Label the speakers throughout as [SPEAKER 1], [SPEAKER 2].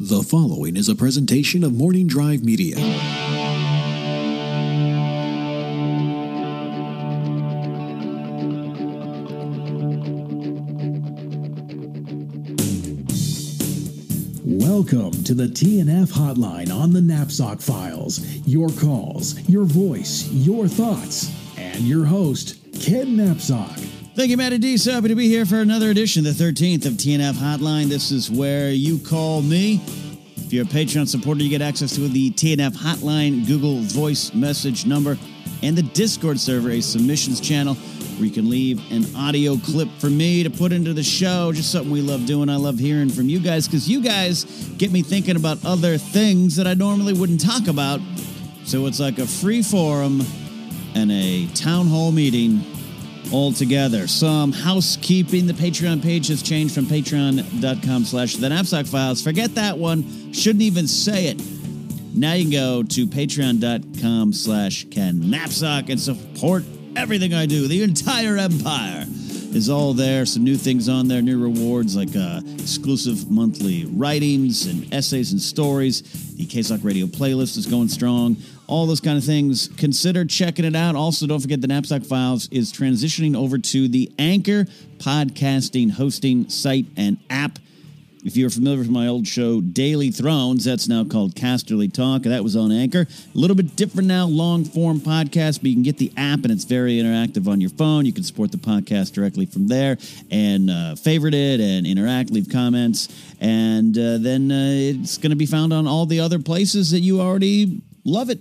[SPEAKER 1] The following is a presentation of Morning Drive Media. Welcome to the TNF hotline on the Napzok Files. Your calls, your voice, your thoughts, and your host, Ken Napzok.
[SPEAKER 2] Thank you, Matty D. So happy to be here for another edition, the 13th of TNF Hotline. This is where you call me. If you're a Patreon supporter, you get access to the TNF Hotline Google Voice message number and the Discord server, a submissions channel where you can leave an audio clip for me to put into the show. Just something we love doing. I love hearing from you guys because you guys get me thinking about other things that I normally wouldn't talk about. So it's like a free forum and a town hall meeting all together. Some housekeeping. The Patreon page has changed from patreon.com slash the napzok files. Forget that one. Shouldn't even say it. Now you can go to patreon.com slash Ken Napzok and support everything I do. The entire empire is all there. Some new things on there, new rewards like uh, exclusive monthly writings and essays and stories. The KSOC radio playlist is going strong. All those kind of things. Consider checking it out. Also, don't forget the Napzok Files is transitioning over to the Anchor podcasting hosting site and app. If you're familiar with my old show, Daily Thrones, that's now called Casterly Talk. That was on Anchor. A little bit different now, long form podcast, but you can get the app and it's very interactive on your phone. You can support the podcast directly from there and uh, favorite it and interact, leave comments. And uh, then uh, it's going to be found on all the other places that you already love it.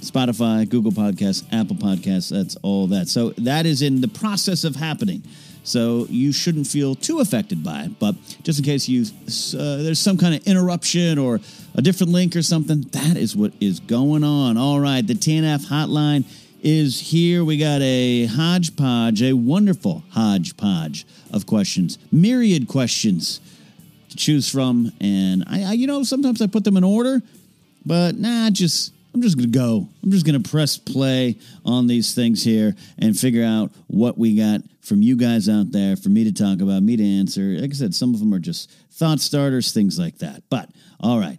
[SPEAKER 2] Spotify, Google Podcasts, Apple Podcasts, that's all that. So that is in the process of happening. So you shouldn't feel too affected by it. But just in case you uh, there's some kind of interruption or a different link or something, that is what is going on. All right, the TNF hotline is here. We got a hodgepodge, a wonderful hodgepodge of questions, myriad questions to choose from. And I, I you know, sometimes I put them in order, but nah, just I'm just going to go. I'm just going to press play on these things here and figure out what we got from you guys out there for me to talk about, me to answer. Like I said, some of them are just thought starters, things like that. But all right.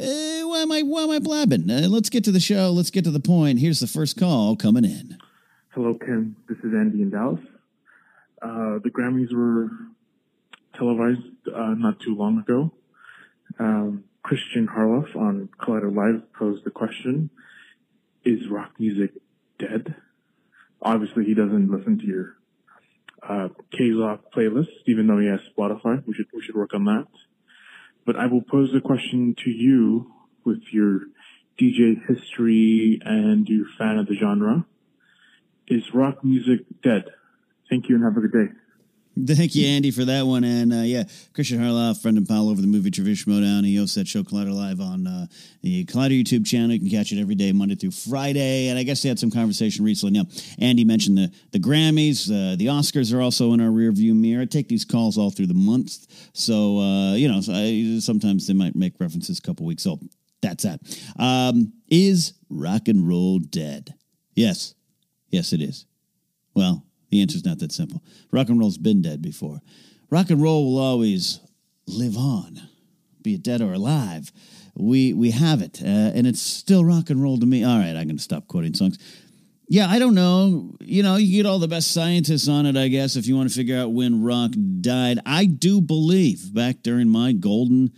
[SPEAKER 2] Uh, why am I why am I blabbing? Uh, let's get to the show. Let's get to the point. Here's the first call coming in.
[SPEAKER 3] Hello, Ken. This is Andy in Dallas. Uh, the Grammys were televised uh, not too long ago. Um, Christian Harloff on Collider Live posed the question, is rock music dead? Obviously, he doesn't listen to your uh, KZOC playlist, even though he has Spotify. We should, we should work on that. But I will pose the question to you with your DJ history and your fan of the genre. Is rock music dead? Thank you and have a good day.
[SPEAKER 2] Thank you, Andy, for that one. And uh, yeah, Christian Harloff, friend and pal over the movie Trivia Schmoedown. He hosts that show Collider Live on uh, the Collider YouTube channel. You can catch it every day, Monday through Friday. And I guess they had some conversation recently. Now, Andy mentioned the, the Grammys, uh, the Oscars are also in our rearview mirror. I take these calls all through the month. So, uh, you know, so I, sometimes they might make references a couple weeks old. That's that. Um, is rock and roll dead? Yes. Yes, it is. Well, the answer's not that simple. Rock and roll's been dead before. Rock and roll will always live on, be it dead or alive. We we have it, uh, and it's still rock and roll to me. All right, I'm going to stop quoting songs. Yeah, I don't know. You know, you get all the best scientists on it, I guess, if you want to figure out when rock died. I do believe back during my golden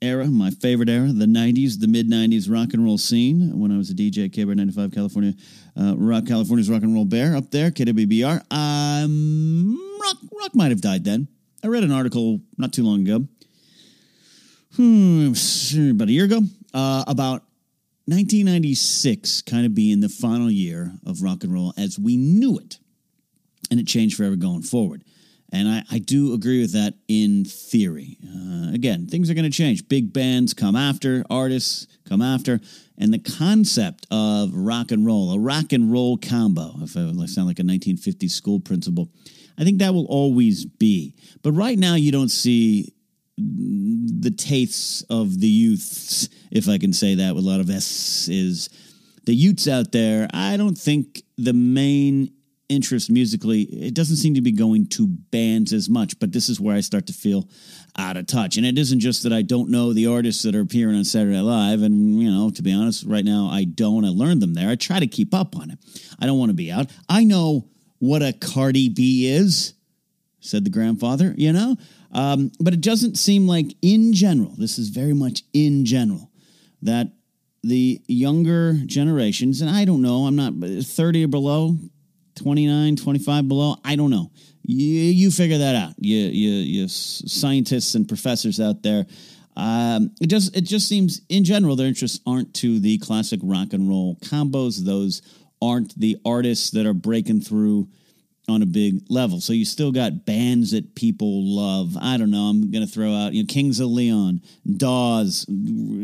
[SPEAKER 2] era, my favorite era, the 90s, the mid 90s rock and roll scene, when I was a DJ at KBR 95 California, uh, Rock California's Rock and Roll Bear up there, KWBR. Um, rock, rock might have died then. I read an article not too long ago, hmm, about a year ago, uh, about 1996 kind of being the final year of rock and roll as we knew it. And it changed forever going forward. And I, I do agree with that in theory. Uh, again, things are going to change. Big bands come after, artists come after. And the concept of rock and roll, a rock and roll combo, if I sound like a 1950s school principal, I think that will always be. But right now, you don't see the tastes of the youths, if I can say that with a lot of S, is the youths out there. I don't think the main interest musically, it doesn't seem to be going to bands as much. But this is where I start to feel out of touch. And it isn't just that I don't know the artists that are appearing on Saturday Night Live. And, you know, to be honest, right now I don't. I learned them there. I try to keep up on it. I don't want to be out. I know what a Cardi B is, said the grandfather, you know? Um, but it doesn't seem like, in general, this is very much in general, that the younger generations, and I don't know, I'm not 30 or below, 29, 25 below, I don't know. You, you figure that out. You, you, you scientists and professors out there. Um, it just it just seems in general their interests aren't to the classic rock and roll combos. Those aren't the artists that are breaking through on a big level. So you still got bands that people love. I don't know. I'm going to throw out you know Kings of Leon, Dawes,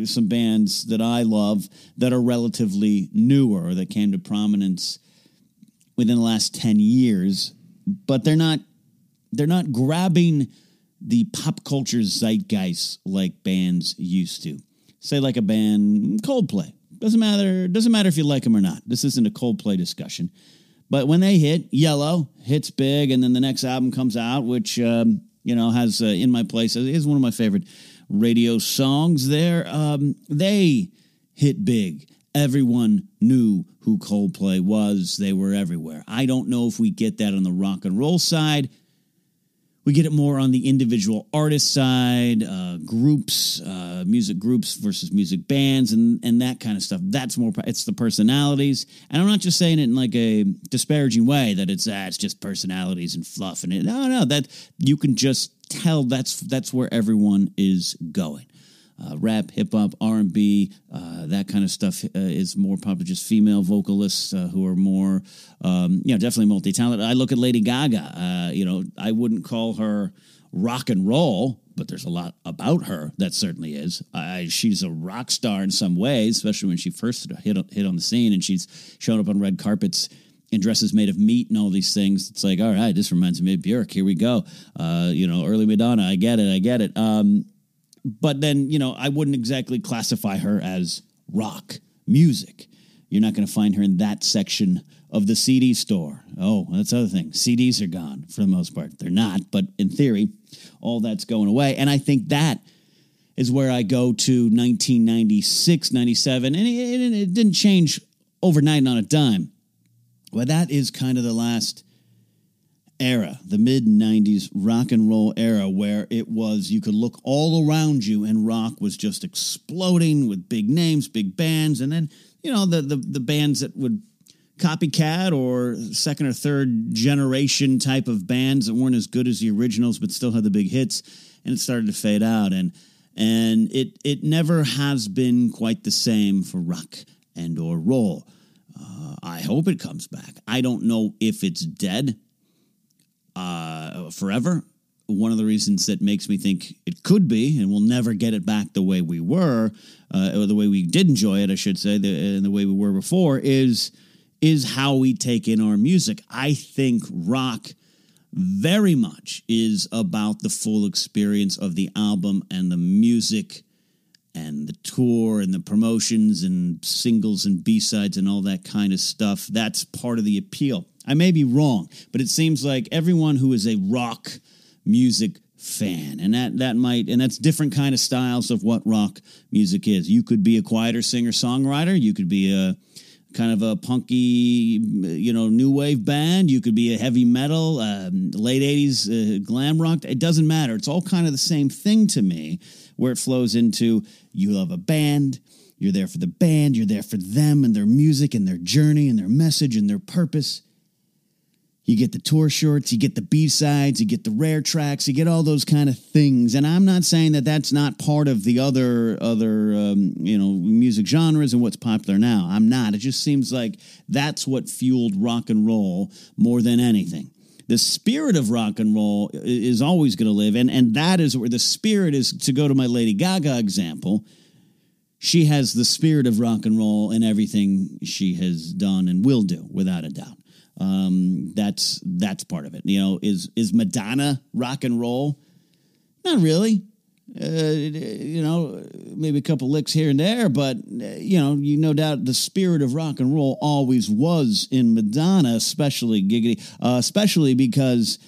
[SPEAKER 2] some bands that I love that are relatively newer that came to prominence within the last 10 years, but they're not they're not grabbing the pop culture zeitgeist like bands used to. Say like a band Coldplay. Doesn't matter doesn't matter if you like them or not. This isn't a Coldplay discussion but when they hit, Yellow hits big, and then the next album comes out, which um, you know has uh, in my place is one of my favorite radio songs. There, um, they hit big. Everyone knew who Coldplay was. They were everywhere. I don't know if we get that on the rock and roll side we get it more on the individual artist side, uh, groups, uh, music groups versus music bands, and and that kind of stuff. That's more. It's the personalities, and I'm not just saying it in like a disparaging way that it's ah, it's just personalities and fluff. And it, no, no, that you can just tell that's that's where everyone is going uh, rap, hip hop, R and B, uh, that kind of stuff uh, is more popular. Just female vocalists uh, who are more, um, you know, definitely multi talented. I look at Lady Gaga. Uh, you know, I wouldn't call her rock and roll, but there's a lot about her that certainly is. she's a rock star in some ways, especially when she first hit hit on the scene and she's shown up on red carpets in dresses made of meat and all these things. It's like, all right, this reminds me of Björk. Here we go. Uh, you know, early Madonna. I get it. I get it. Um, but then you know I wouldn't exactly classify her as rock music. You're not going to find her in that section of the CD store. Oh, that's the other thing. CDs are gone for the most part. They're not, but in theory, all that's going away. And I think that is where I go to 1996, 97. And it, it, it didn't change overnight on a dime. Well, that is kind of the last era, the mid 90s rock and roll era, where it was you could look all around you and rock was just exploding with big names, big bands, and then, you know, the, the, the bands that would copycat or second or third generation type of bands that weren't as good as the originals but still had the big hits and it started to fade out. And and it it never has been quite the same for rock and or roll. Uh, I hope it comes back. I don't know if it's dead uh, forever. One of the reasons that makes me think it could be, and we'll never get it back the way we were, uh, or the way we did enjoy it, I should say, the, and the way we were before, is is how we take in our music. I think rock very much is about the full experience of the album and the music and the tour and the promotions and singles and B-sides and all that kind of stuff. That's part of the appeal. I may be wrong, but it seems like everyone who is a rock music fan and that that might and that's different kind of styles of what rock music is. You could be a quieter singer songwriter you could be a kind of a punky you know new wave band you could be a heavy metal um, late 80s uh, glam rock it doesn't matter. It's all kind of the same thing to me where it flows into you love a band you're there for the band you're there for them and their music and their journey and their message and their purpose you get the tour shorts, you get the B sides, you get the rare tracks, you get all those kind of things. And I'm not saying that that's not part of the other other um, you know music genres and what's popular now. I'm not. It just seems like that's what fueled rock and roll more than anything. The spirit of rock and roll is always going to live, and and that is where the spirit is. To go to my Lady Gaga example, she has the spirit of rock and roll in everything she has done and will do, without a doubt. Um, that's that's part of it. You know, is is Madonna rock and roll? Not really. Uh, you know, maybe a couple licks here and there, but uh, you know, you no doubt the spirit of rock and roll always was in Madonna, especially giggity, uh, especially because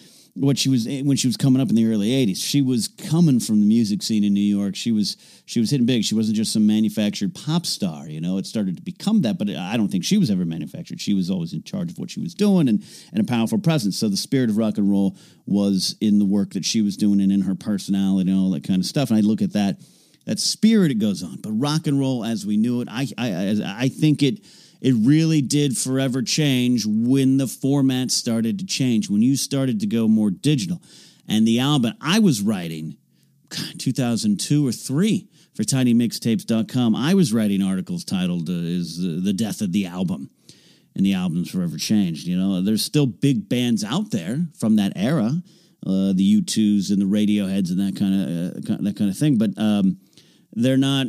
[SPEAKER 2] what she was when she was coming up in the early 80s she was coming from the music scene in new york. She was she was hitting big. She wasn't just some manufactured pop star you know? It started to become that but i don't think she was ever manufactured. She was always in charge of what she was doing and and a powerful presence. So the spirit of rock and roll was in the work that she was doing and in her personality and all that kind of stuff. And i look at that that spirit it goes on. But rock and roll as we knew it i i i think it it really did forever change when the format started to change, when you started to go more digital. And the album I was writing, God, 2002 or 3 for tinymixtapes.com, I was writing articles titled uh, is uh, the death of the album. And the album's forever changed. You know, there's still big bands out there from that era, uh, the U2s and the Radioheads and that kind of uh, that kind of thing. But um, they're not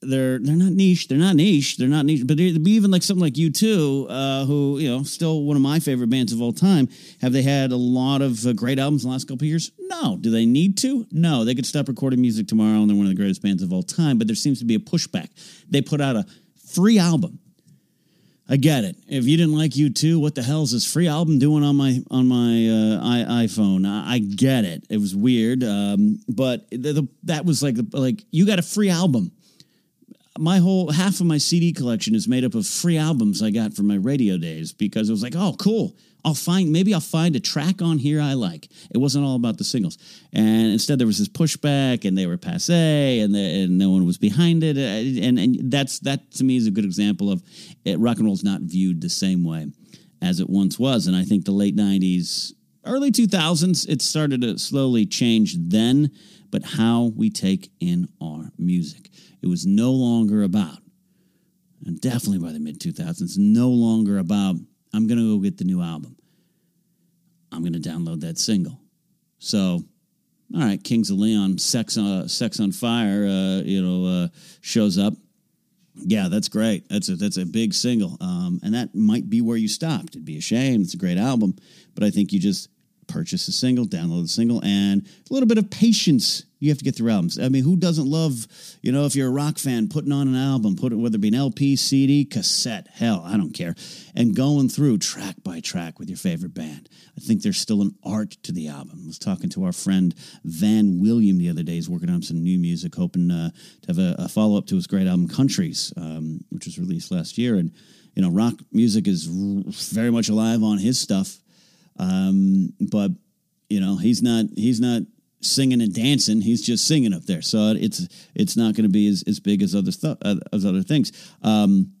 [SPEAKER 2] they're they're not niche. They're not niche. They're not niche. But even like something like U2, uh, who you know, still one of my favorite bands of all time. Have they had a lot of uh, great albums in the last couple years? No. Do they need to? No. They could stop recording music tomorrow, and they're one of the greatest bands of all time. But there seems to be a pushback. They put out a free album. I get it. If you didn't like U2, what the hell is this free album doing on my on my uh, I, iPhone? I, I, get it. It was weird, um, but the, the, that was like like you got a free album my whole half of my CD collection is made up of free albums I got from my radio days because it was like, oh, cool. I'll find maybe I'll find a track on here I like. It wasn't all about the singles, and instead there was this pushback, and they were passe, and and no one was behind it, uh, and and that's that to me is a good example of it, rock and roll's not viewed the same way as it once was, and I think the late '90s, early 2000s, it started to slowly change then, but how we take in our music. It was no longer about, and definitely by the mid 2000s, no longer about, I'm going to go get the new album. I'm going to download that single. So, all right, Kings of Leon, Sex, uh, Sex on Fire, uh, you know, uh, shows up. Yeah, that's great. That's a that's a big single, um, and that might be where you stopped. It'd be a shame. It's a great album, but I think you just purchase a single, download a single, and a little bit of patience you have to get through albums. I mean, who doesn't love, you know, if you're a rock fan, putting on an album, put it whether it be an LP, CD, cassette, hell, I don't care, and going through track by track with your favorite band. I think there's still an art to the album. I was talking to our friend Van William the other day. He's working on some new music, hoping uh, to have a, a follow up to his great album Countries, um, which was released last year. And you know, rock music is very much alive on his stuff. Um, but you know, he's not he's not singing and dancing. He's just singing up there. So it's it's not going to be as, as big as other stuff as other things. Um,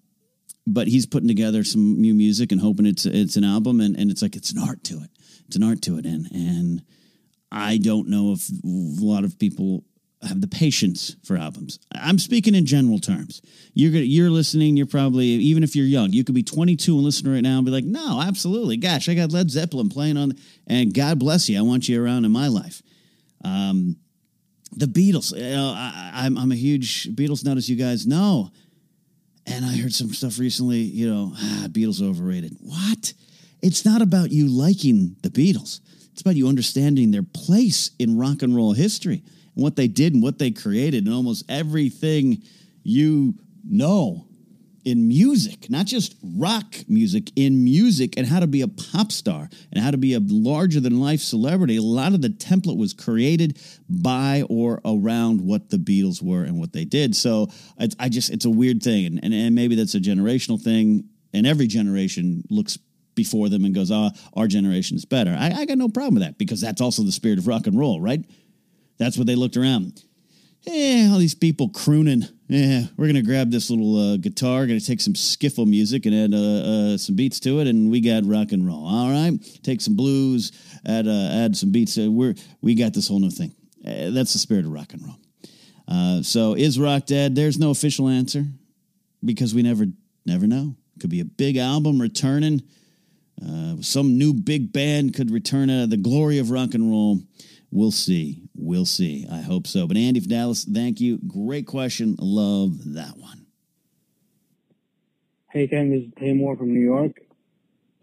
[SPEAKER 2] but he's putting together some new music and hoping it's it's an album and, and it's like it's an art to it. It's an art to it and and I don't know if a lot of people have the patience for albums. I'm speaking in general terms. You're gonna, you're listening. You're probably even if you're young, you could be 22 and listen right now and be like, "No, absolutely, gosh, I got Led Zeppelin playing on, and God bless you, I want you around in my life." Um, the Beatles. You know, I, am I'm, I'm a huge Beatles nut, as you guys know, and I heard some stuff recently. You know, ah, Beatles overrated. What? It's not about you liking the Beatles. It's about you understanding their place in rock and roll history what they did and what they created and almost everything you know in music, not just rock music, in music and how to be a pop star and how to be a larger than life celebrity. A lot of the template was created by or around what the Beatles were and what they did. So I, just, it's a weird thing. And, and, and maybe that's a generational thing. And every generation looks before them and goes, ah, oh, our generation is better. I, I got no problem with that because that's also the spirit of rock and roll, right? That's what they looked around. Eh, all these people crooning. Yeah, we're gonna grab this little uh, guitar, gonna take some skiffle music and add uh, uh, some beats to it, and we got rock and roll. All right, take some blues, add uh, add some beats. Uh, we're we got this whole new thing. Uh, that's the spirit of rock and roll. so is rock dead? There's no official answer because we never never know. Could be a big album returning. Uh, some new big band could return of the glory of rock and roll. We'll see. We'll see. I hope so. But Andy from Dallas, thank you. Great question. Love that one.
[SPEAKER 4] Hey, Ken, this is Tamor from New York.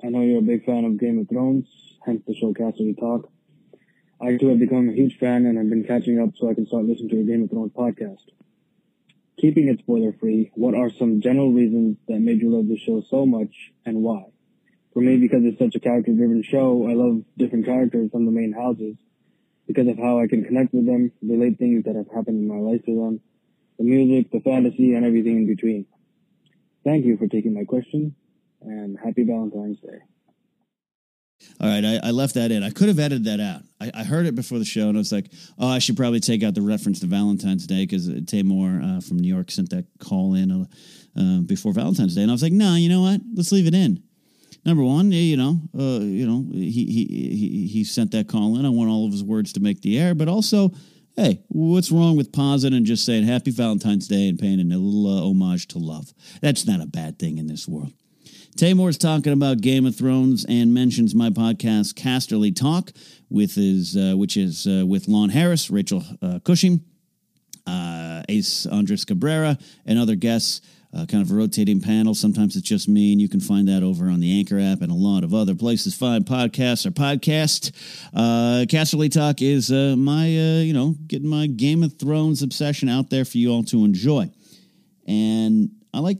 [SPEAKER 4] I know you're a big fan of Game of Thrones, hence the show Casterly Talk. I too have become a huge fan and have been catching up so I can start listening to your Game of Thrones podcast. keeping it spoiler free, what are some general reasons that made you love the show so much and why? For me, because it's such a character driven show, I love different characters from the main houses because of how I can connect with them, relate things that have happened in my life to them, the music, the fantasy, and everything in between. Thank you for taking my question and happy Valentine's Day.
[SPEAKER 2] All right, I, I left that in. I could have edited that out. I, I heard it before the show, and I was like, "Oh, I should probably take out the reference to Valentine's Day because Tamor uh, from New York sent that call in uh, uh, before Valentine's Day." And I was like, "No, nah, you know what? Let's leave it in." Number one, you know, uh, you know, he, he he he sent that call in. I want all of his words to make the air, but also, hey, what's wrong with pausing and just saying Happy Valentine's Day and paying a little uh, homage to love? That's not a bad thing in this world. Taymor's talking about Game of Thrones and mentions my podcast Casterly Talk, with his uh, which is uh, with Lon Harris, Rachel uh, Cushing, uh, Ace Andres Cabrera, and other guests. Uh, kind of a rotating panel. Sometimes it's just me, and you can find that over on the Anchor app and a lot of other places. Find podcasts or podcast. Uh, Casterly Talk is my, you know, getting my Game of Thrones obsession out there for you all to enjoy. And I like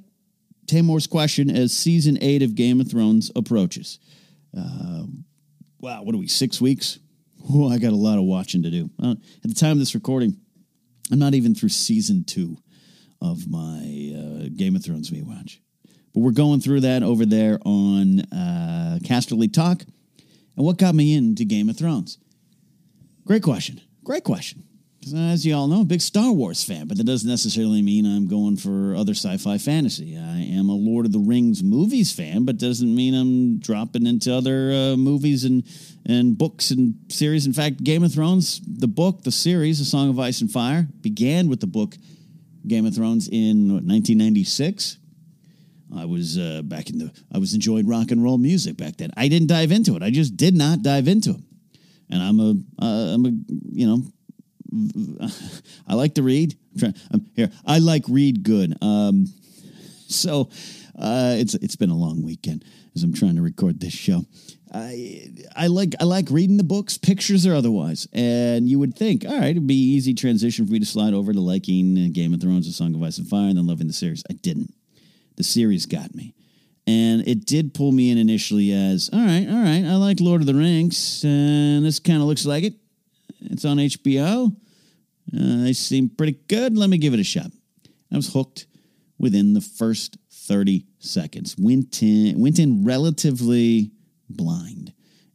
[SPEAKER 2] Tamor's question as season eight of Game of Thrones approaches. Uh, wow, what are we, six weeks? Oh, I got a lot of watching to do. Uh, at the time of this recording, I'm not even through season two of my uh, Game of Thrones rewatch. But we're going through that over there on uh, Casterly Talk. And what got me into Game of Thrones? Great question. Great question. As you all know, I'm a big Star Wars fan, but that doesn't necessarily mean I'm going for other sci-fi fantasy. I am a Lord of the Rings movies fan, but doesn't mean I'm dropping into other uh, movies and and books and series. In fact, Game of Thrones, the book, the series, A Song of Ice and Fire, began with the book Game of Thrones in 1996. I was uh, back in the. I was enjoying rock and roll music back then. I didn't dive into it. I just did not dive into it. And I'm a, am uh, a, you know, I like to read. I'm, trying, I'm here. I like read good. Um, so uh, it's it's been a long weekend as I'm trying to record this show. I like I like reading the books, pictures or otherwise. And you would think, all right, it'd be easy transition for me to slide over to liking Game of Thrones, A Song of Ice and Fire, and then loving the series. I didn't. The series got me. And it did pull me in initially as, all right, all right, I like Lord of the Rings, and this kind of looks like it. It's on HBO. Uh, they seem pretty good. Let me give it a shot. I was hooked within the first 30 seconds. Went in, went in relatively blind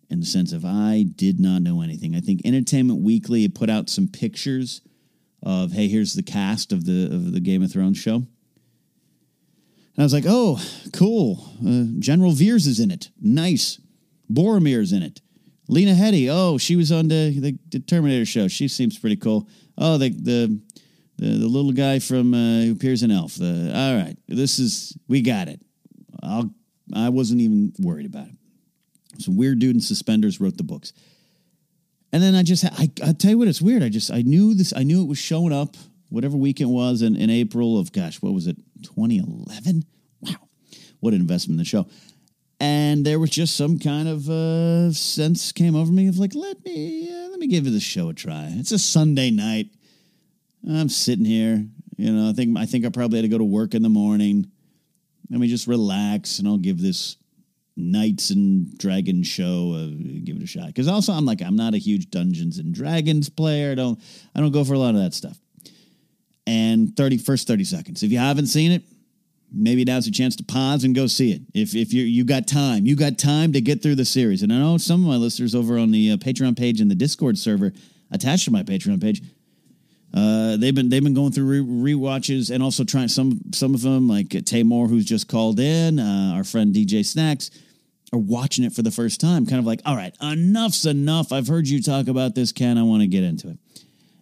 [SPEAKER 2] in the sense of I did not know anything. I think Entertainment Weekly put out some pictures of hey, here's the cast of the of the Game of Thrones show. And I was like, oh, cool. Uh, General Veers is in it. Nice. Boromir's in it. Lena Headey. Oh, she was on the, the, Terminator show. She seems pretty cool. Oh, the the the, the little guy from uh, who appears in Elf. The, all right, this is we got it. I'll I wasn't even worried about it. Some weird dude in suspenders wrote the books, and then I just I I tell you what, it's weird. I just I knew this. I knew it was showing up whatever week it was in, in April of gosh, what was it, 2011? Wow, what an investment in the show. And there was just some kind of uh, sense came over me of like, let me uh, let me give this show a try. It's a Sunday night. I'm sitting here, you know. I think I think I probably had to go to work in the morning. Let me just relax, and I'll give this Knights and Dragons show uh, give it a shot. Because also, I'm like, I'm not a huge Dungeons and Dragons player. I don't I don't go for a lot of that stuff. And 30 first 30 seconds. If you haven't seen it, maybe now's a chance to pause and go see it. If if you you got time, you got time to get through the series. And I know some of my listeners over on the uh, Patreon page and the Discord server attached to my Patreon page. Uh, they've been they've been going through re- rewatches and also trying some some of them like Tamor who's just called in, uh, our friend DJ Snacks are watching it for the first time, kind of like, all right, enough's enough. I've heard you talk about this, Ken. I want to get into it,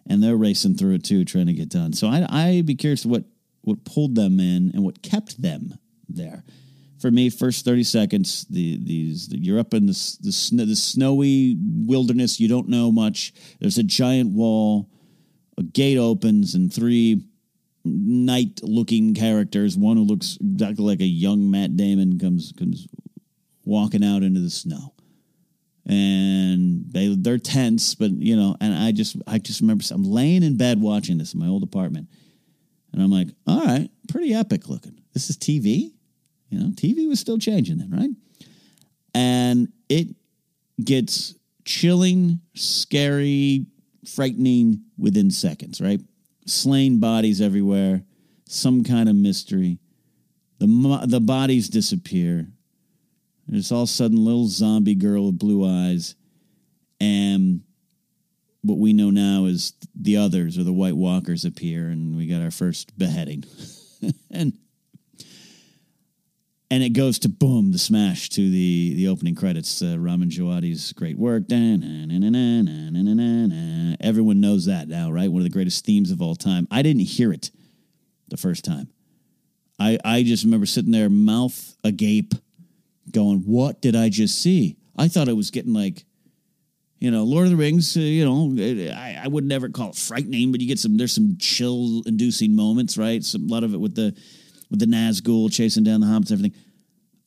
[SPEAKER 2] and they're racing through it too, trying to get done. So I I'd be curious what what pulled them in and what kept them there. For me, first thirty seconds, the these you're up in the the, the snowy wilderness. You don't know much. There's a giant wall. A gate opens, and three knight-looking characters. One who looks exactly like a young Matt Damon comes comes walking out into the snow and they they're tense but you know and i just i just remember i'm laying in bed watching this in my old apartment And I'm like, all right, pretty epic looking. This is TV? You know, TV was still changing then, right? And it gets chilling, scary, frightening within seconds, right? Slain bodies everywhere, some kind of mystery. The, the bodies disappear. There's all of a sudden little zombie girl with blue eyes. And what we know now is the others or the White Walkers appear, and we got our first beheading. and and it goes to boom, the smash to the the opening credits. Uh, Ramin great work. Everyone knows that now, right? One of the greatest themes of all time. I didn't hear it the first time. I I just remember sitting there, mouth agape, going, "What did I just see?" I thought I was getting like, you know, Lord of the Rings. Uh, you know, I, I would never call it frightening, but you get some. There's some chill inducing moments, right? Some a lot of it with the with the Nazgul chasing down the hobbits and everything.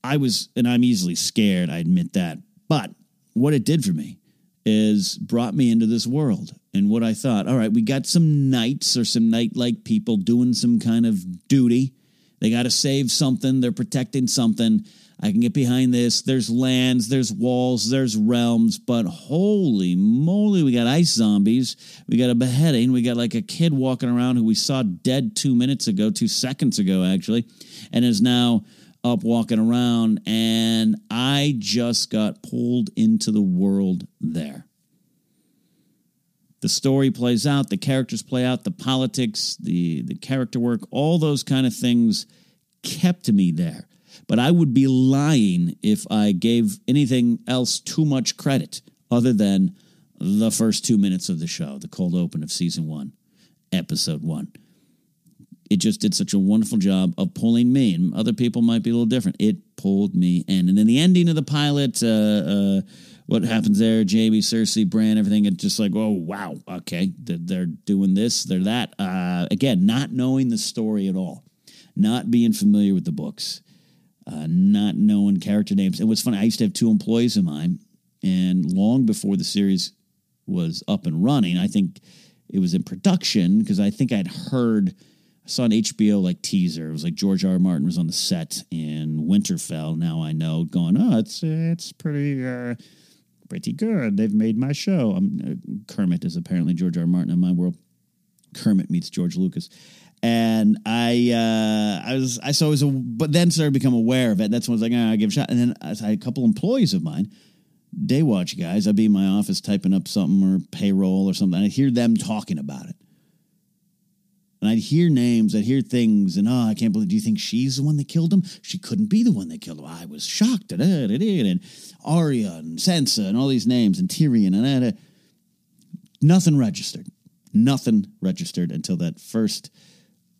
[SPEAKER 2] I was, and I'm easily scared, I admit that. But what it did for me is brought me into this world. And what I thought, all right, we got some knights or some knight like people doing some kind of duty. They got to save something, they're protecting something. I can get behind this. There's lands, there's walls, there's realms, but holy moly, we got ice zombies. We got a beheading. We got like a kid walking around who we saw dead two minutes ago, two seconds ago, actually, and is now up walking around. And I just got pulled into the world there. The story plays out, the characters play out, the politics, the, the character work, all those kind of things kept me there. But I would be lying if I gave anything else too much credit other than the first two minutes of the show, the cold open of season one, episode one. It just did such a wonderful job of pulling me, and other people might be a little different. It pulled me in, and then the ending of the pilot, uh, uh, what happens there? Jaime, Cersei, Bran, everything. It's just like, oh wow, okay, they're doing this, they're that. Uh, again, not knowing the story at all, not being familiar with the books uh, not knowing character names. It was funny. I used to have two employees of mine, and long before the series was up and running, I think it was in production because I think I'd heard. I saw an HBO like teaser. It was like George R. R. Martin was on the set in Winterfell. Now I know, going, oh, it's it's pretty uh, pretty good. They've made my show. Uh, Kermit is apparently George R. R. Martin in my world. Kermit meets George Lucas, and I uh, I was I saw it was a but then started to become aware of it. That's when I was like, ah, I give a shot. And then I had a couple employees of mine, day watch guys. I'd be in my office typing up something or payroll or something. I'd hear them talking about it. And I'd hear names, I'd hear things, and oh, I can't believe. Do you think she's the one that killed him? She couldn't be the one that killed him. I was shocked. And Arya and Sansa and all these names and Tyrion and nothing registered. Nothing registered until that first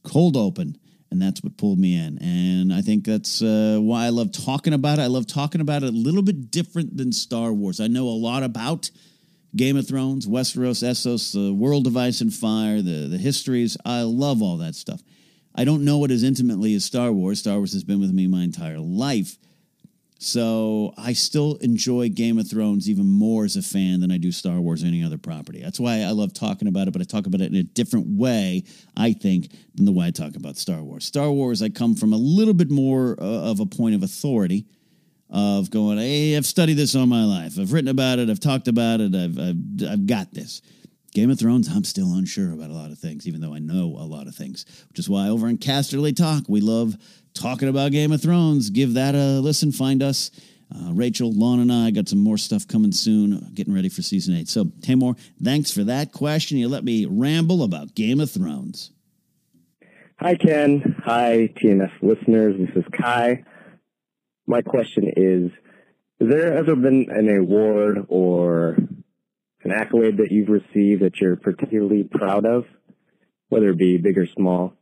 [SPEAKER 2] cold open and that's what pulled me in. And I think that's uh, why I love talking about it. I love talking about it a little bit different than Star Wars. I know a lot about Game of Thrones, Westeros, Essos, the world of ice and fire, the, the histories. I love all that stuff. I don't know it as intimately as Star Wars. Star Wars has been with me my entire life. So I still enjoy Game of Thrones even more as a fan than I do Star Wars or any other property. That's why I love talking about it, but I talk about it in a different way, I think, than the way I talk about Star Wars. Star Wars, I come from a little bit more uh, of a point of authority of going, hey, I've studied this all my life. I've written about it. I've talked about it. I've, I've, I've got this. Game of Thrones, I'm still unsure about a lot of things, even though I know a lot of things, which is why over in Casterly Talk, we love talking about Game of Thrones. Give that a listen. Find us. Uh, Rachel, Lon, and I got some more stuff coming soon, getting ready for season eight. So, Tamor, thanks for that question. You let me ramble about Game of Thrones.
[SPEAKER 5] Hi, Ken. Hi, TNF listeners. This is Kai. My question is Has there ever been an award or an accolade that you've received that you're particularly proud of, whether it be big or small?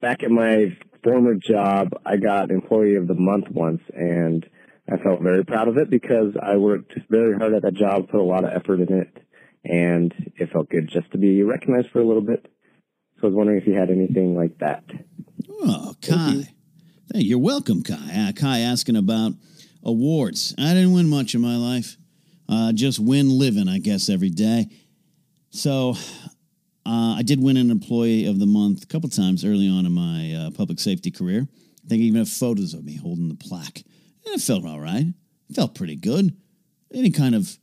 [SPEAKER 5] Back at my former job, I got Employee of the Month once, and I felt very proud of it because I worked very hard at that job, put a lot of effort in it, and it felt good just to be recognized for a little bit. So I was wondering if you had anything like that.
[SPEAKER 2] Oh, Kai. You. You're welcome, Kai. Uh, Kai asking about awards. I didn't win much in my life. Uh, just win living, I guess, every day. So Uh, I did win an Employee of the Month a couple times early on in my uh, public safety career. I think I even have photos of me holding the plaque. And it felt all right. It felt pretty good. Any kind of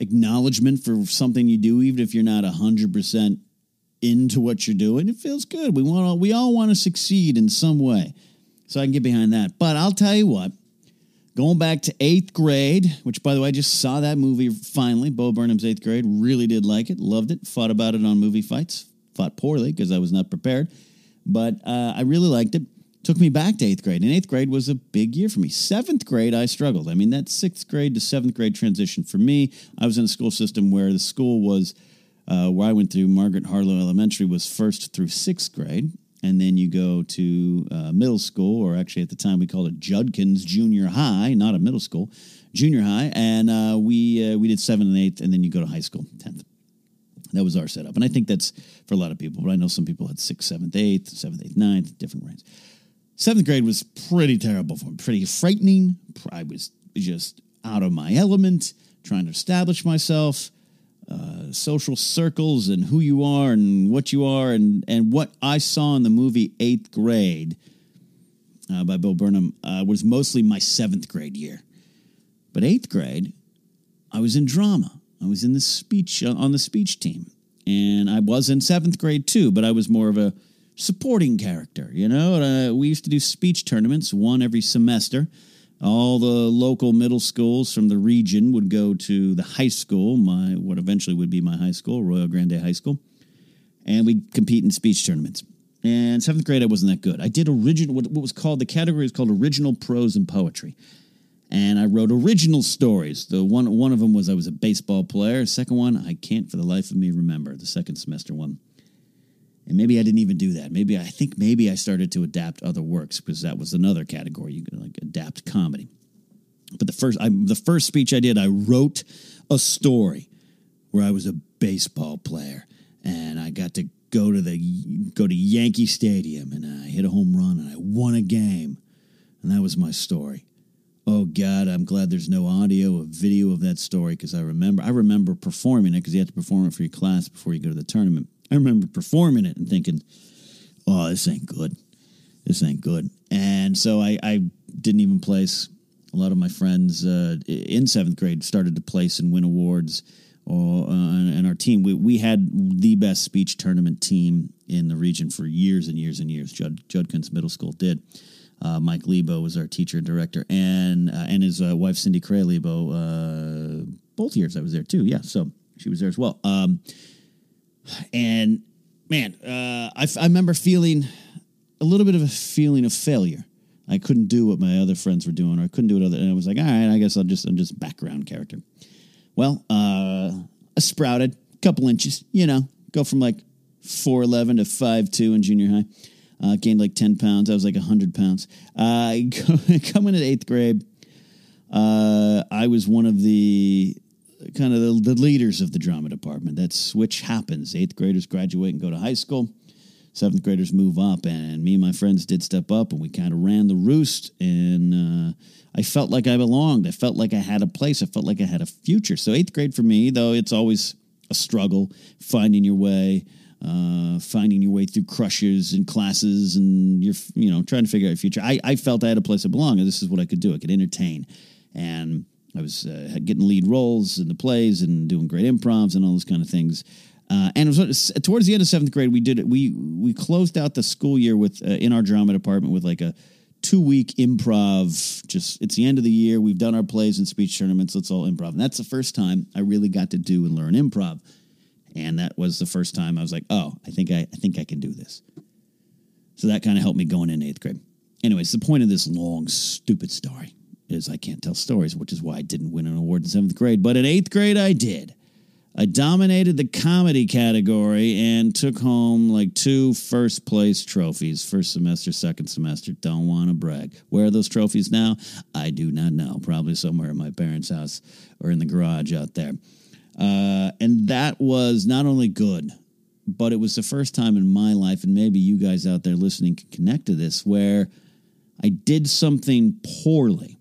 [SPEAKER 2] acknowledgement for something you do, even if you're not 100% into what you're doing, it feels good. We, want we all want to succeed in some way. So I can get behind that. But I'll tell you what, going back to eighth grade, which by the way, I just saw that movie finally, Bo Burnham's eighth grade, really did like it, loved it, fought about it on movie fights, fought poorly because I was not prepared. But uh, I really liked it took me back to eighth grade. And eighth grade was a big year for me. Seventh grade, I struggled. I mean, that sixth grade to seventh grade transition for me, I was in a school system where the school was, uh, where I went through, Margaret Harloe Elementary was first through sixth grade. And then you go to uh, middle school, or actually at the time we called it Judkins Junior High, not a middle school, junior high. And uh, we, uh, we did seventh and eighth, and then you go to high school, 10th. That was our setup. And I think that's for a lot of people, but I know some people had sixth, seventh, eighth, seventh, eighth, ninth, different ranks. Seventh grade was pretty terrible for me, pretty frightening. I was just out of my element, trying to establish myself, uh, social circles, and who you are and what you are, and and what I saw in the movie Eighth Grade uh, by Bill Burnham uh, was mostly my seventh grade year. But eighth grade, I was in drama. I was in the speech uh, on the speech team, and I was in seventh grade too. But I was more of a supporting character. You know, uh, we used to do speech tournaments, one every semester. All the local middle schools from the region would go to the high school, my what eventually would be my high school, Arroyo Grande High School, and we'd compete in speech tournaments. And seventh grade, I wasn't that good. I did original, what, what was called the category is called original prose and poetry, and I wrote original stories. The one one of them was I was a baseball player. Second one, I can't for the life of me remember. The second semester one and maybe I didn't even do that. Maybe I think maybe I started to adapt other works because that was another category you could like adapt comedy. But the first I, the first speech I did, I wrote a story where I was a baseball player and I got to go to the go to Yankee Stadium and I hit a home run and I won a game, and that was my story. Oh God, I'm glad there's no audio or video of that story because I remember I remember performing it because you have to perform it for your class before you go to the tournament. I remember performing it and thinking, "Oh, this ain't good. This ain't good." And so I, I didn't even place. A lot of my friends uh, in seventh grade started to place and win awards. Or, uh, and our team, we, we had the best speech tournament team in the region for years and years and years. Jud, Judkins Middle School did. Uh, Mike Lebo was our teacher and director, and uh, and his uh, wife Cindy Cray Lebo. Uh, both years I was there too. Yeah, so she was there as well. Um, and man, uh, I, I remember feeling a little bit of a feeling of failure. I couldn't do what my other friends were doing, or I couldn't do it other. And I was like, all right, I guess I'll just I'm just background character. Well, uh, I sprouted a couple inches, you know, go from like four eleven to five two in junior high. Uh, gained like ten pounds. I was like hundred pounds. Uh, coming at eighth grade, uh, I was one of the kind of the, the leaders of the drama department. That switch happens. Eighth graders graduate and go to high school. Seventh graders move up, and me and my friends did step up, and we kind of ran the roost. And uh, I felt like I belonged. I felt like I had a place. I felt like I had a future. So eighth grade for me, though it's always a struggle finding your way, uh, finding your way through crushes and classes, and you're you know trying to figure out your future. I, I felt I had a place to belong, and this is what I could do. I could entertain, and I was uh, getting lead roles in the plays and doing great improvs and all those kind of things. Uh, and it was towards the end of seventh grade, we did it. We we closed out the school year with uh, in our drama department with like a two week improv. Just it's the end of the year. We've done our plays and speech tournaments. Let's all improv. And that's the first time I really got to do and learn improv. And that was the first time I was like, oh, I think I, I think I can do this. So that kind of helped me going in eighth grade. Anyways, the point of this long, stupid story is I can't tell stories, which is why I didn't win an award in seventh grade. But in eighth grade, I did. I dominated the comedy category and took home like two first place trophies, first semester, second semester. Don't want to brag. Where are those trophies now? I do not know. Probably somewhere in my parents' house or in the garage out there. Uh, and that was not only good, but it was the first time in my life, and maybe you guys out there listening can connect to this, where I did something poorly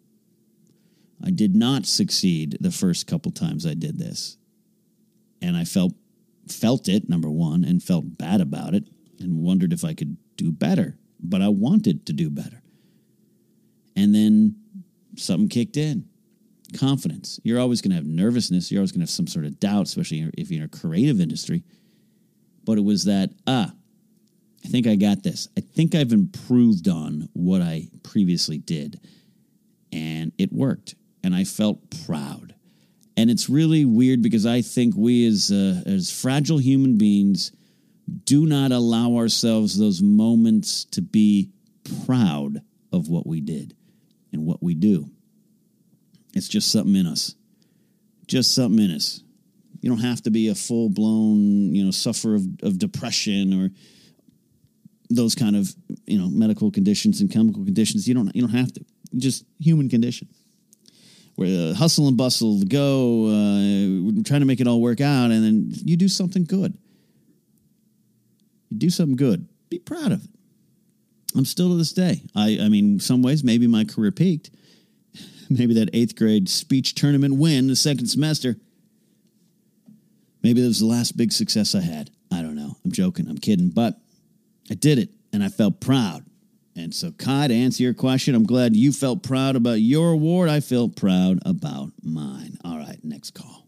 [SPEAKER 2] I did not succeed the first couple times I did this. And I felt felt it, number one, and felt bad about it and wondered if I could do better. But I wanted to do better. And then something kicked in confidence. You're always going to have nervousness. You're always going to have some sort of doubt, especially if you're in a creative industry. But it was that, ah, I think I got this. I think I've improved on what I previously did. And it worked. And I felt proud. And it's really weird because I think we as, uh, as fragile human beings do not allow ourselves those moments to be proud of what we did and what we do. It's just something in us. Just something in us. You don't have to be a full blown, you know, suffer of, of depression or those kind of, you know, medical conditions and chemical conditions. You don't you don't have to. Just human condition. Where uh, hustle and bustle, go, uh, trying to make it all work out, and then you do something good. You do something good. Be proud of it. I'm still to this day. I, I mean, some ways maybe my career peaked. Maybe that eighth grade speech tournament win the second semester. Maybe that was the last big success I had. I don't know. I'm joking. I'm kidding. But I did it and I felt proud. And so, to answer your question, I'm glad you felt proud about your award. I felt proud about mine. All right, next call.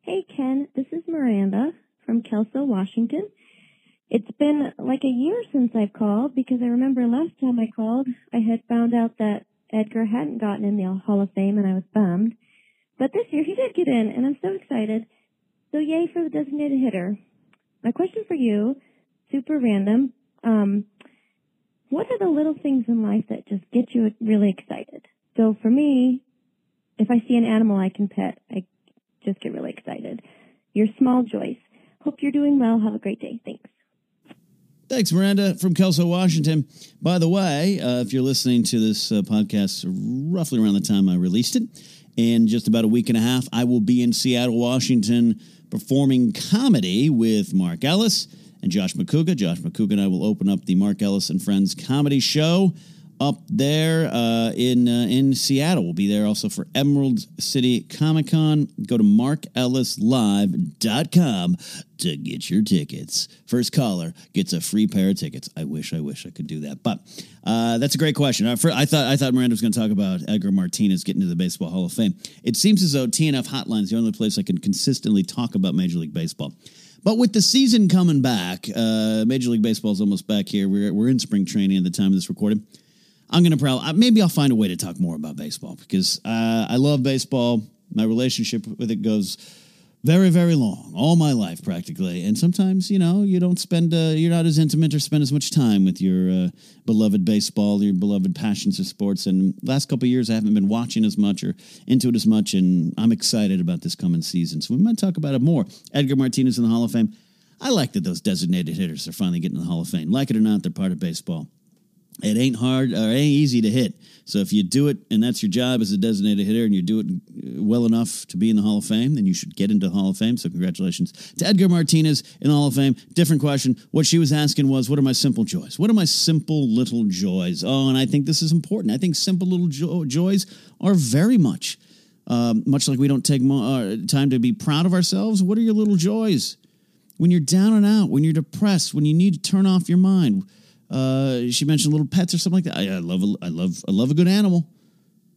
[SPEAKER 6] Hey, Ken. This is Miranda from Kelso, Washington. It's been like a year since I've called because I remember last time I called, I had found out that Edgar hadn't gotten in the Hall of Fame and I was bummed. But this year he did get in and I'm so excited. So yay for the designated hitter. My question for you, super random, um, what are the little things in life that just get you really excited? So for me, if I see an animal I can pet, I just get really excited. Your small joys. Hope you're doing well. Have a great day. Thanks.
[SPEAKER 2] Thanks, Miranda from Kelso, Washington. By the way, uh, if you're listening to this uh, podcast roughly around the time I released it, in just about a week and a half, I will be in Seattle, Washington, performing comedy with Mark Ellis and Josh McCouga. Josh McCouga and I will open up the Mark Ellis and Friends comedy show up there uh, in uh, in Seattle. We'll be there also for Emerald City Comic Con. Go to markellislive.com to get your tickets. First caller gets a free pair of tickets. I wish, I wish I could do that, but uh, that's a great question. I, for, I thought I thought Miranda was going to talk about Edgar Martinez getting to the Baseball Hall of Fame. It seems as though TNF Hotline is the only place I can consistently talk about Major League Baseball. But with the season coming back, uh, Major League Baseball is almost back here. We're, we're in spring training at the time of this recording. I'm going to probably, maybe I'll find a way to talk more about baseball because uh, I love baseball. My relationship with it goes very, very long, all my life practically. And sometimes, you know, you don't spend, uh, you're not as intimate or spend as much time with your uh, beloved baseball, your beloved passions of sports. And last couple years, I haven't been watching as much or into it as much. And I'm excited about this coming season. So we might talk about it more. Edgar Martinez in the Hall of Fame. I like that those designated hitters are finally getting in the Hall of Fame. Like it or not, they're part of baseball. It ain't hard or it ain't easy to hit. So if you do it and that's your job as a designated hitter and you do it well enough to be in the Hall of Fame, then you should get into the Hall of Fame. So congratulations to Edgar Martinez in the Hall of Fame. Different question. What she was asking was, what are my simple joys? What are my simple little joys? Oh, and I think this is important. I think simple little jo- joys are very much, um, much like we don't take mo- uh, time to be proud of ourselves. What are your little joys? When you're down and out, when you're depressed, when you need to turn off your mind, uh, she mentioned little pets or something like that. I, I love, a, I love, I love a good animal.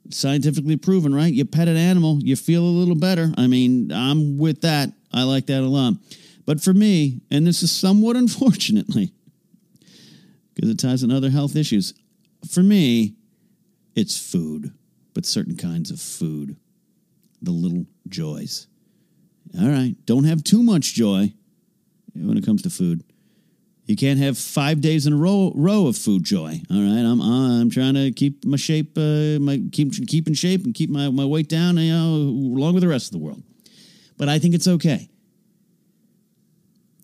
[SPEAKER 2] Scientifically proven, right? You pet an animal, you feel a little better. I mean, I'm with that. I like that a lot. But for me, and this is somewhat unfortunately, because it ties in other health issues. For me, it's food, but certain kinds of food, the little joys. All right, don't have too much joy when it comes to food. You can't have five days in a row row of food joy. All right, I'm I'm trying to keep my shape, uh, my keep keep in shape and keep my, my weight down, you know, along with the rest of the world. But I think it's okay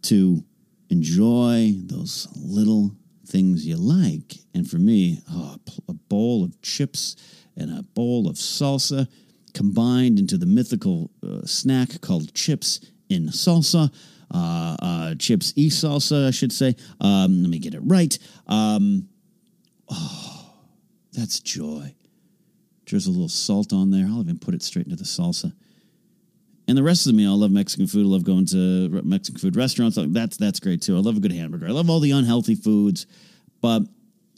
[SPEAKER 2] to enjoy those little things you like. And for me, oh, a bowl of chips and a bowl of salsa combined into the mythical uh, snack called chips in salsa uh, uh, chips e salsa, I should say. Um, let me get it right. Um, oh, that's joy. There's a little salt on there. I'll even put it straight into the salsa. And the rest of the meal, I love Mexican food. I love going to Mexican food restaurants. That's that's great too. I love a good hamburger. I love all the unhealthy foods, but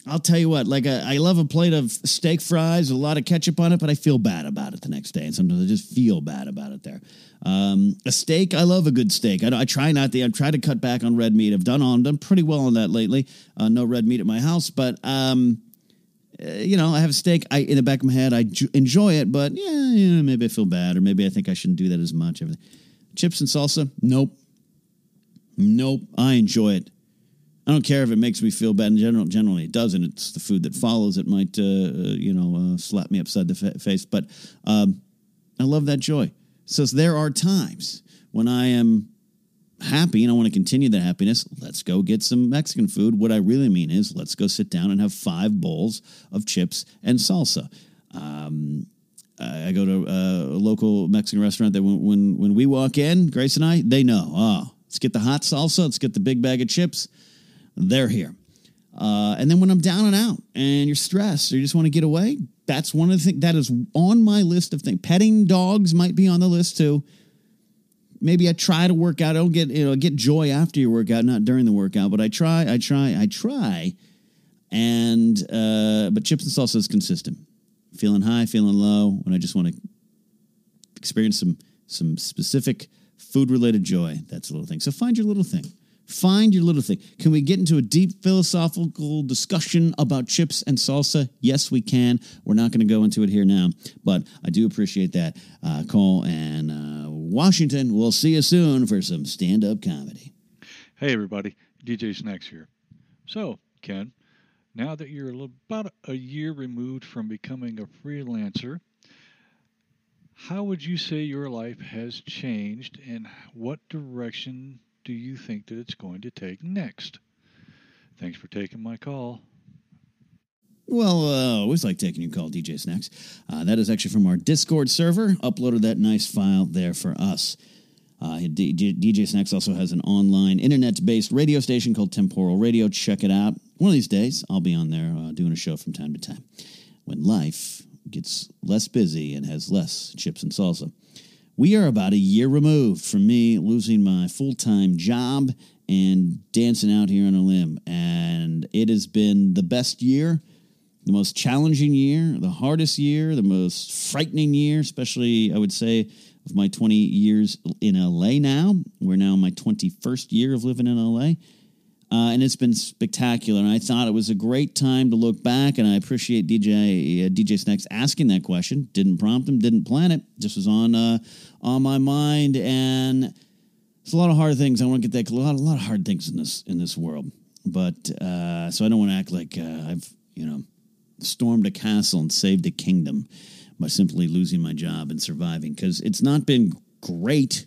[SPEAKER 2] I'll tell you what, like a, I love a plate of steak fries, a lot of ketchup on it, but I feel bad about it the next day, and sometimes I just feel bad about it. There, um, a steak, I love a good steak. I, I try not to. I try to cut back on red meat. I've done on done pretty well on that lately. Uh, no red meat at my house, but um, uh, you know, I have a steak. I in the back of my head, I enjoy it, but yeah, yeah, maybe I feel bad, or maybe I think I shouldn't do that as much. Everything. Chips and salsa, nope, nope. I enjoy it. I don't care if it makes me feel bad. In general, generally it doesn't. It's the food that follows. It might, uh, uh, you know, uh, slap me upside the fa- face. But um, I love that joy. So there are times when I am happy and I want to continue that happiness. Let's go get some Mexican food. What I really mean is let's go sit down and have five bowls of chips and salsa. Um, I go to uh, a local Mexican restaurant that when, when when we walk in, Grace and I, they know. Oh, let's get the hot salsa. Let's get the big bag of chips. They're here. Uh, and then when I'm down and out and you're stressed or you just want to get away, that's one of the things that is on my list of things. Petting dogs might be on the list too. Maybe I try to work out. I don't get you know get joy after your workout, not during the workout, but I try, I try, I try. And uh, but chips and salsa is consistent. Feeling high, feeling low, when I just want to experience some some specific food related joy. That's a little thing. So find your little thing. Find your little thing. Can we get into a deep philosophical discussion about chips and salsa? Yes, we can. We're not going to go into it here now, but I do appreciate that uh, call. And uh, Washington, we'll see you soon for some stand up comedy.
[SPEAKER 7] Hey, everybody. DJ Snacks here. So, Ken, now that you're about a year removed from becoming a freelancer, how would you say your life has changed and what direction do you think that it's going to take next? Thanks for taking my call.
[SPEAKER 2] Well, uh, always like taking your call, DJ Snacks. Uh, that is actually from our Discord server. Uploaded that nice file there for us. Uh, D- D- DJ Snacks also has an online internet based radio station called Temporal Radio. Check it out. One of these days, I'll be on there uh, doing a show from time to time when life gets less busy and has less chips and salsa. We are about a year removed from me losing my full time job and dancing out here on a limb. And it has been the best year, the most challenging year, the hardest year, the most frightening year, especially, I would say, of my 20 years in LA now. We're now in my 21st year of living in LA. Uh, and it's been spectacular. And I thought it was a great time to look back. And I appreciate DJ uh, DJ Snacks asking that question. Didn't prompt him, didn't plan it. Just was on uh, on my mind. And it's a lot of hard things. I want to get that a lot, a lot of hard things in this in this world. But uh, so I don't want to act like uh, I've you know stormed a castle and saved a kingdom by simply losing my job and surviving because it's not been great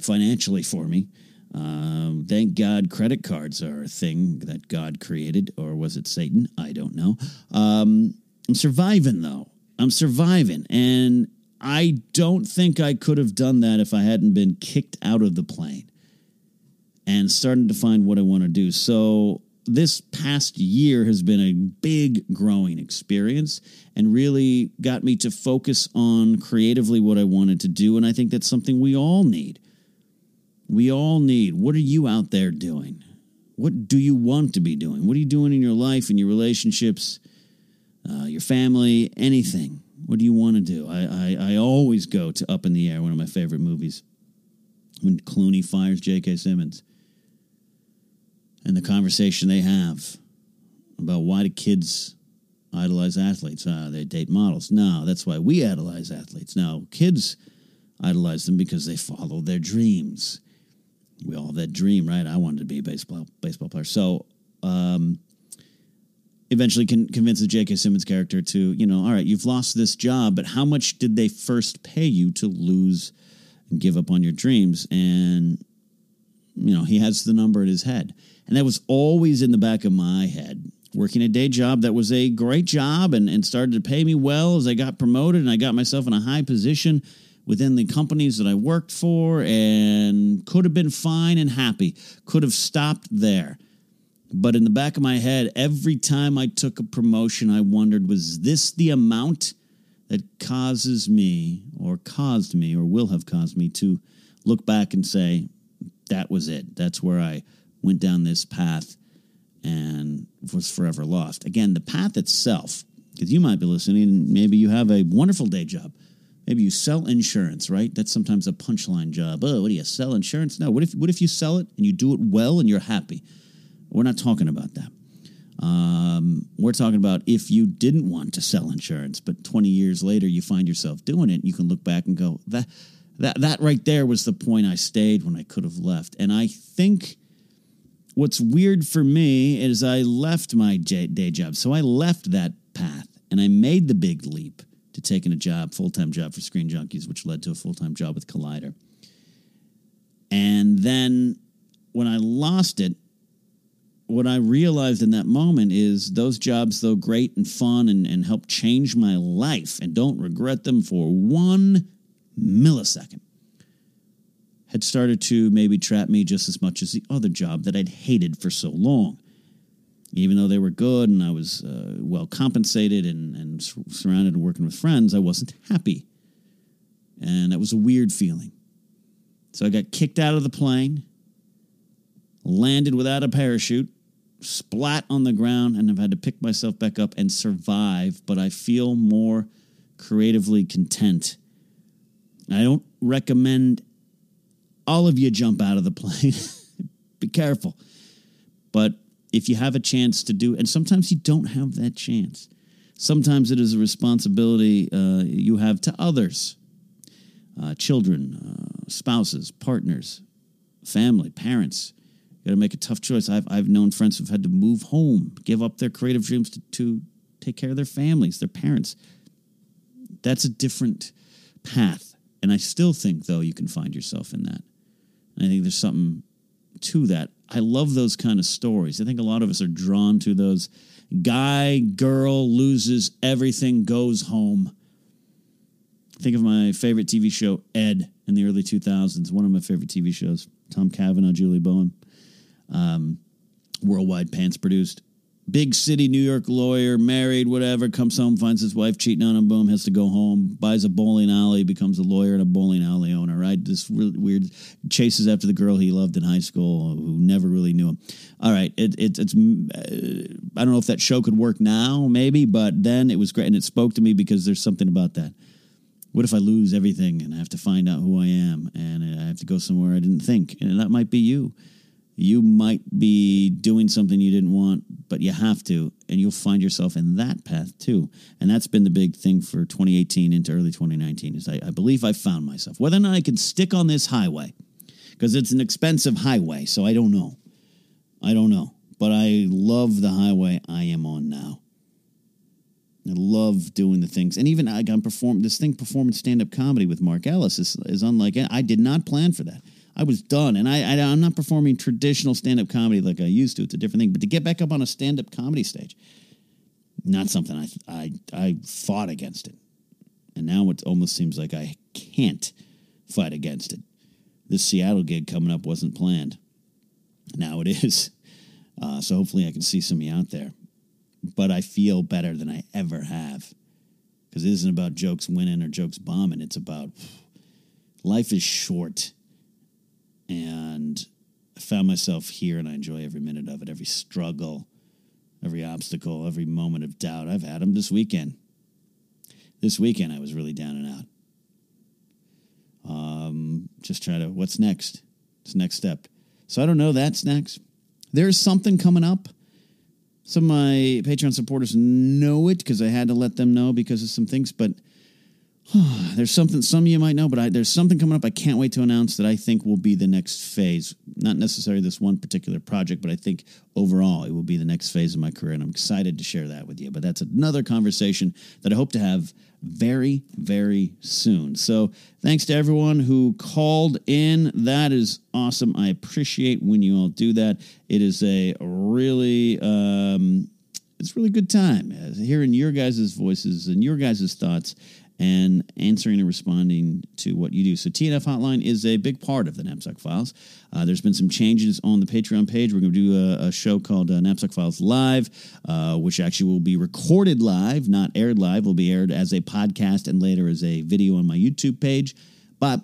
[SPEAKER 2] financially for me. Um, thank God credit cards are a thing that God created, or was it Satan? I don't know. Um, I'm surviving though. I'm surviving. And I don't think I could have done that if I hadn't been kicked out of the plane and starting to find what I want to do. So this past year has been a big growing experience and really got me to focus on creatively what I wanted to do. And I think that's something we all need. We all need. What are you out there doing? What do you want to be doing? What are you doing in your life, in your relationships, uh, your family, anything? What do you want to do? I, I, I always go to Up in the Air, one of my favorite movies, when Clooney fires J.K. Simmons and the conversation they have about why do kids idolize athletes? Uh, they date models. No, that's why we idolize athletes. Now, kids idolize them because they follow their dreams. We all have that dream, right? I wanted to be a baseball baseball player. So, um, eventually con- convinces J.K. Simmons' character to, you know, all right, you've lost this job, but how much did they first pay you to lose and give up on your dreams? And, you know, he has the number in his head. And that was always in the back of my head. Working a day job that was a great job and, and started to pay me well as I got promoted and I got myself in a high position within the companies that I worked for and could have been fine and happy, could have stopped there. But in the back of my head, every time I took a promotion, I wondered was this the amount that causes me, or caused me, or will have caused me to look back and say, that was it. That's where I went down this path and was forever lost. Again, the path itself, because you might be listening and maybe you have a wonderful day job. Maybe you sell insurance, right? That's sometimes a punchline job. Oh, what do you sell insurance? No. What if what if you sell it and you do it well and you're happy? We're not talking about that. Um, we're talking about if you didn't want to sell insurance, but 20 years later you find yourself doing it, you can look back and go, that that that right there was the point I stayed when I could have left. And I think what's weird for me is I left my day job. So I left that path and I made the big leap to taking a job, full time job for Screen Junkies, which led to a full time job with Collider. And then when I lost it, what I realized in that moment is those jobs, though great and fun and, and help change my life, and don't regret them for one millisecond, had started to maybe trap me just as much as the other job that I'd hated for so long. Even though they were good and I was uh, well compensated and, and surrounded and working with friends, I wasn't happy. And that was a weird feeling. So I got kicked out of the plane, landed without a parachute, splat on the ground, and have had to pick myself back up and survive. But I feel more creatively content. I don't recommend all of you jump out of the plane. Be careful. But if you have a chance to do, and sometimes you don't have that chance. Sometimes it is a responsibility uh, you have to others, uh, children, uh, spouses, partners, family, parents. You got to make a tough choice. I've I've known friends who've had to move home, give up their creative dreams to, to take care of their families, their parents. That's a different path, and I still think though you can find yourself in that. And I think there's something to that. I love those kind of stories. I think a lot of us are drawn to those. Guy, girl loses everything, goes home. Think of my favorite TV show, Ed, in the early 2000s. One of my favorite TV shows. Tom Cavanagh, Julie Bowen. Um, worldwide pants produced big city New York lawyer, married, whatever, comes home, finds his wife cheating on him, boom, has to go home, buys a bowling alley, becomes a lawyer and a bowling alley owner, right? This really weird chases after the girl he loved in high school who never really knew him. All right, it, it, it's, uh, I don't know if that show could work now, maybe, but then it was great. And it spoke to me because there's something about that. What if I lose everything and I have to find out who I am and I have to go somewhere I didn't think? And that might be you you might be doing something you didn't want, but you have to, and you'll find yourself in that path too. And that's been the big thing for 2018 into early 2019 is I, I believe I found myself. Whether or not I can stick on this highway, because it's an expensive highway, so I don't know. I don't know. But I love the highway I am on now. I love doing the things, and even I got perform this thing performing stand up comedy with Mark Ellis is, is unlike I did not plan for that. I was done, and I, I am not performing traditional stand up comedy like I used to. It's a different thing. But to get back up on a stand up comedy stage, not something I I I fought against it, and now it almost seems like I can't fight against it. This Seattle gig coming up wasn't planned. Now it is. Uh, so hopefully I can see some of you out there. But I feel better than I ever have. Because it isn't about jokes winning or jokes bombing. It's about life is short and I found myself here and I enjoy every minute of it, every struggle, every obstacle, every moment of doubt. I've had them this weekend. This weekend, I was really down and out. Um, just try to, what's next? What's next step? So I don't know. That's next. There's something coming up. Some of my Patreon supporters know it because I had to let them know because of some things, but there's something some of you might know, but I, there's something coming up I can't wait to announce that I think will be the next phase. Not necessarily this one particular project, but I think overall it will be the next phase of my career, and I'm excited to share that with you. But that's another conversation that I hope to have very, very soon. So thanks to everyone who called in. That is awesome. I appreciate when you all do that. It is a really um, it's really good time uh, hearing your guys' voices and your guys' thoughts and answering and responding to what you do. So TNF Hotline is a big part of the Napzok Files. Uh, there's been some changes on the Patreon page. We're going to do a, a show called uh, Napzok Files Live, uh, which actually will be recorded live, not aired live. Will be aired as a podcast and later as a video on my YouTube page. But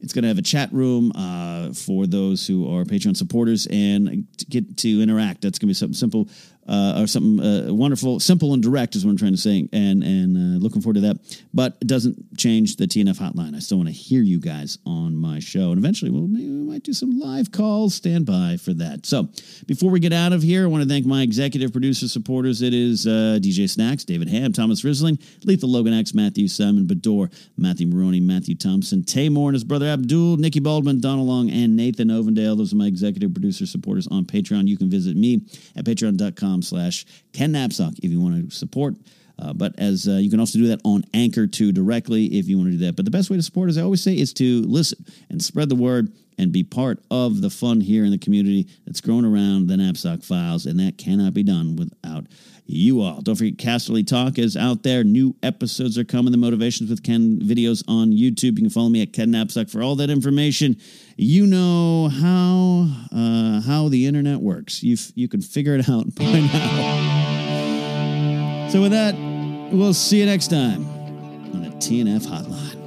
[SPEAKER 2] it's going to have a chat room uh, for those who are Patreon supporters and to get to interact. That's going to be something simple uh, or something uh, wonderful, simple and direct is what I'm trying to say, and and uh, looking forward to that. But it doesn't change the TNF hotline. I still want to hear you guys on my show, and eventually we'll maybe we might do some live calls. Stand by for that. So before we get out of here, I want to thank my executive producer supporters. It is uh, DJ Snacks, David Ham, Thomas Risling, Lethal Logan X, Matthew Simon Bador, Matthew Maroney, Matthew Thompson, Tay Moore and his brother Abdul, Nikki Baldwin, Donald Long, and Nathan Ovendale. Those are my executive producer supporters on Patreon. You can visit me at patreon.com slash Ken Napzok if you want to support. Uh, but as uh, you can also do that on Anchor too directly if you want to do that. But the best way to support, as I always say, is to listen and spread the word and be part of the fun here in the community that's growing around the Napzok Files, and that cannot be done without you all. Don't forget, Casterly Talk is out there. New episodes are coming. The Motivations with Ken videos on YouTube. You can follow me at Ken Napzok for all that information. You know how uh, how the internet works. You you can figure it out by now. So with that, we'll see you next time on the TNF Hotline.